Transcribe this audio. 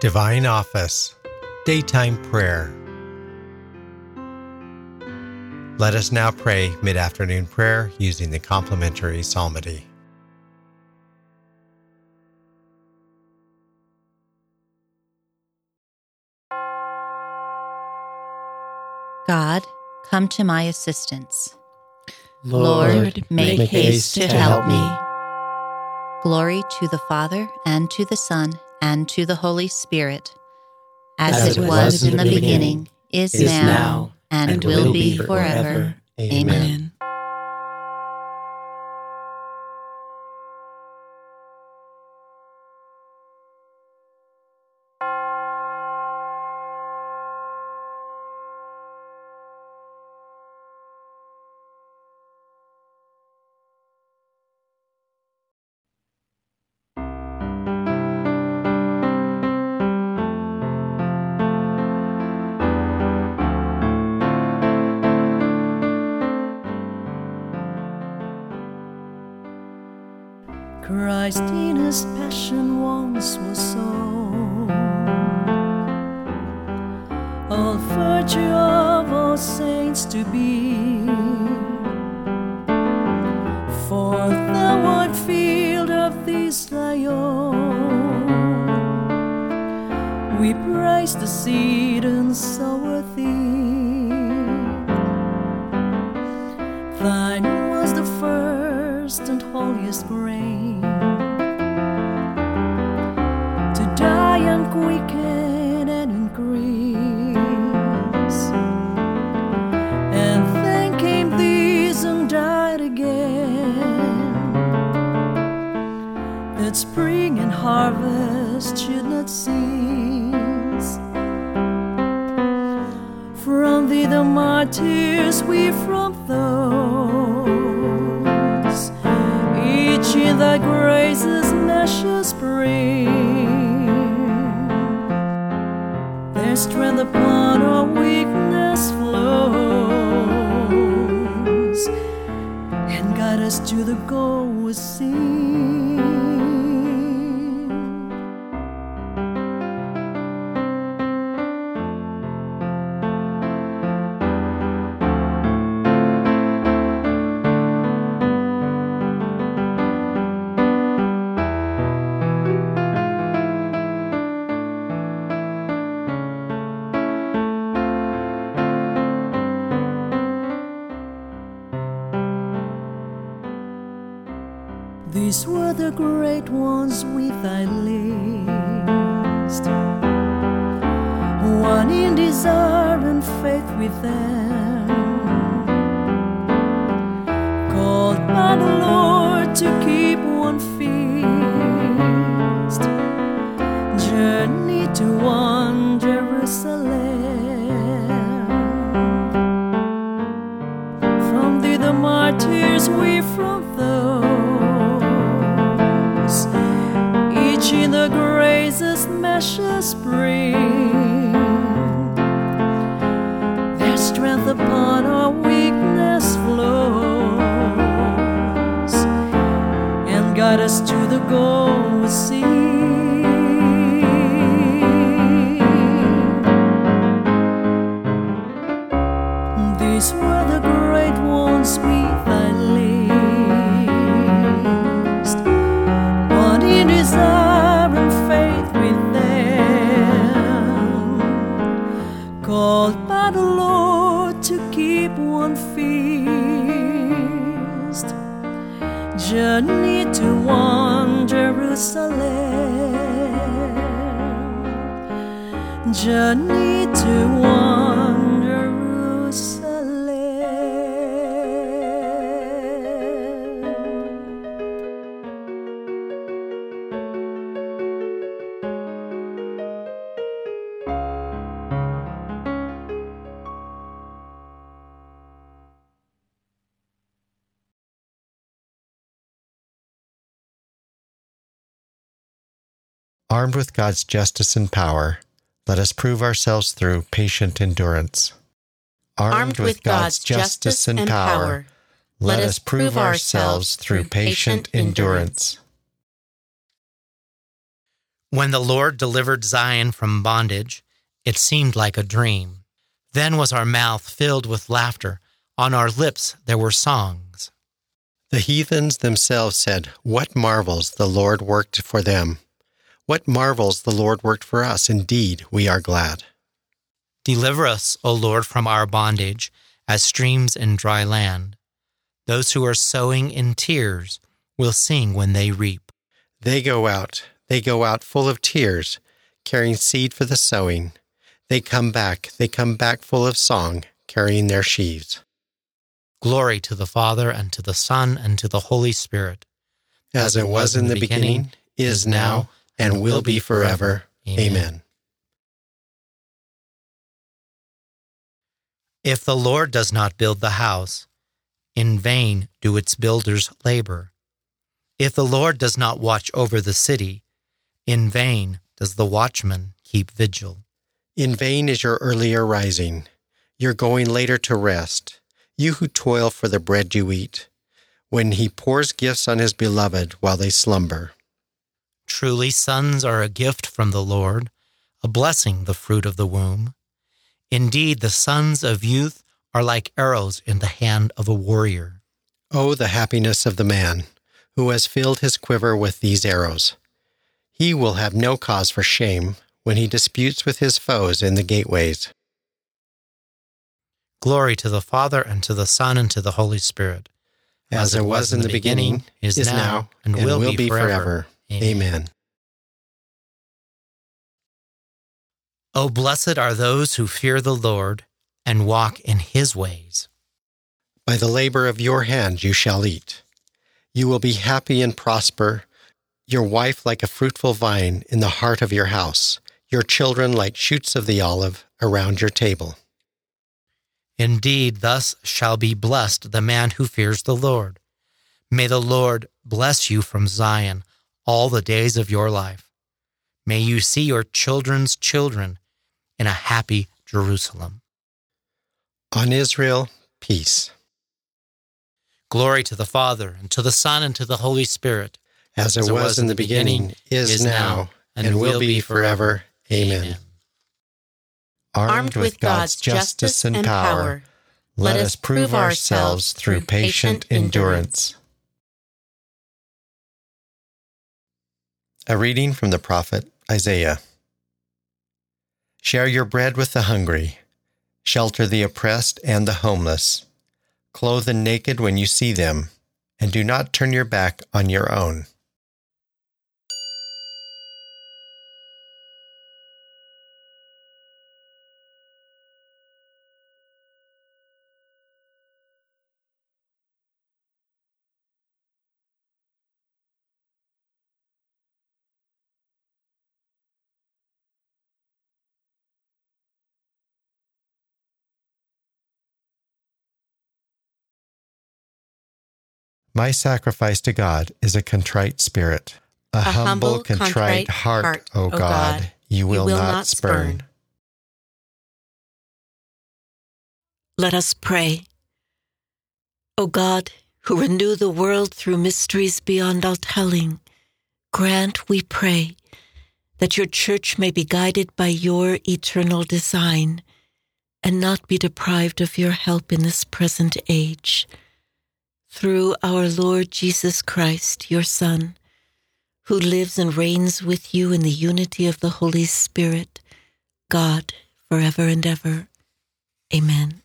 Divine Office, Daytime Prayer. Let us now pray mid afternoon prayer using the complementary psalmody. God, come to my assistance. Lord, make, make haste to help me. Glory to the Father, and to the Son, and to the Holy Spirit, as, As it was in the beginning, is, is now, now, and, and will will be be forever. forever. Amen. Amen. Christ in passion once was sown. All virtue of all saints to be. For the wide field of this Zion, we praise the seed and sower thee. Thine was the first and holiest grain harvest should not cease. From thee the martyrs we from those. Each in thy grace's measure spring Their strength upon our weakness flows. And guide us to the goal we see These were the great ones with thy list. One in desire and faith with them. Called by the Lord to keep one feast. Journey to one Jerusalem. From thee the martyrs we from those measure spring. Their strength upon our weakness flows And guide us to the goal we see Journey to one. Armed with God's justice and power, let us prove ourselves through patient endurance. Armed with God's justice and power, let us prove ourselves through patient endurance. When the Lord delivered Zion from bondage, it seemed like a dream. Then was our mouth filled with laughter, on our lips there were songs. The heathens themselves said, What marvels the Lord worked for them! What marvels the Lord worked for us! Indeed, we are glad. Deliver us, O Lord, from our bondage, as streams in dry land. Those who are sowing in tears will sing when they reap. They go out, they go out full of tears, carrying seed for the sowing. They come back, they come back full of song, carrying their sheaves. Glory to the Father, and to the Son, and to the Holy Spirit. As it was in the beginning, is now, and will be forever. Amen. If the Lord does not build the house, in vain do its builders labor. If the Lord does not watch over the city, in vain does the watchman keep vigil. In vain is your earlier rising, your going later to rest, you who toil for the bread you eat, when he pours gifts on his beloved while they slumber. Truly, sons are a gift from the Lord, a blessing, the fruit of the womb. Indeed, the sons of youth are like arrows in the hand of a warrior. Oh, the happiness of the man who has filled his quiver with these arrows. He will have no cause for shame when he disputes with his foes in the gateways. Glory to the Father, and to the Son, and to the Holy Spirit. As, it was in the beginning, is, now, and, will, be forever. Amen. O blessed are those who fear the Lord and walk in his ways. By the labor of your hand you shall eat. You will be happy and prosper, your wife like a fruitful vine in the heart of your house, your children like shoots of the olive around your table. Indeed, thus shall be blessed the man who fears the Lord. May the Lord bless you from Zion all the days of your life. May you see your children's children in a happy Jerusalem. On Israel, peace. Glory to the Father, and to the Son, and to the Holy Spirit. As it, was, in the beginning, is, now, and, will be forever. Amen. Armed with God's justice and power, let us prove ourselves through patient endurance. A reading from the prophet Isaiah. Share your bread with the hungry, shelter the oppressed and the homeless, clothe the naked when you see them, and do not turn your back on your own. My sacrifice to God is a contrite spirit, a, a humble, humble, contrite, contrite heart, heart, O God, God you, will you will, not, not spurn. spurn. Let us pray. O God, who renew the world through mysteries beyond all telling, grant, we pray, that your church may be guided by your eternal design and not be deprived of your help in this present age through our Lord Jesus Christ, your Son, who lives and reigns with you in the unity of the Holy Spirit, God, forever and ever. Amen.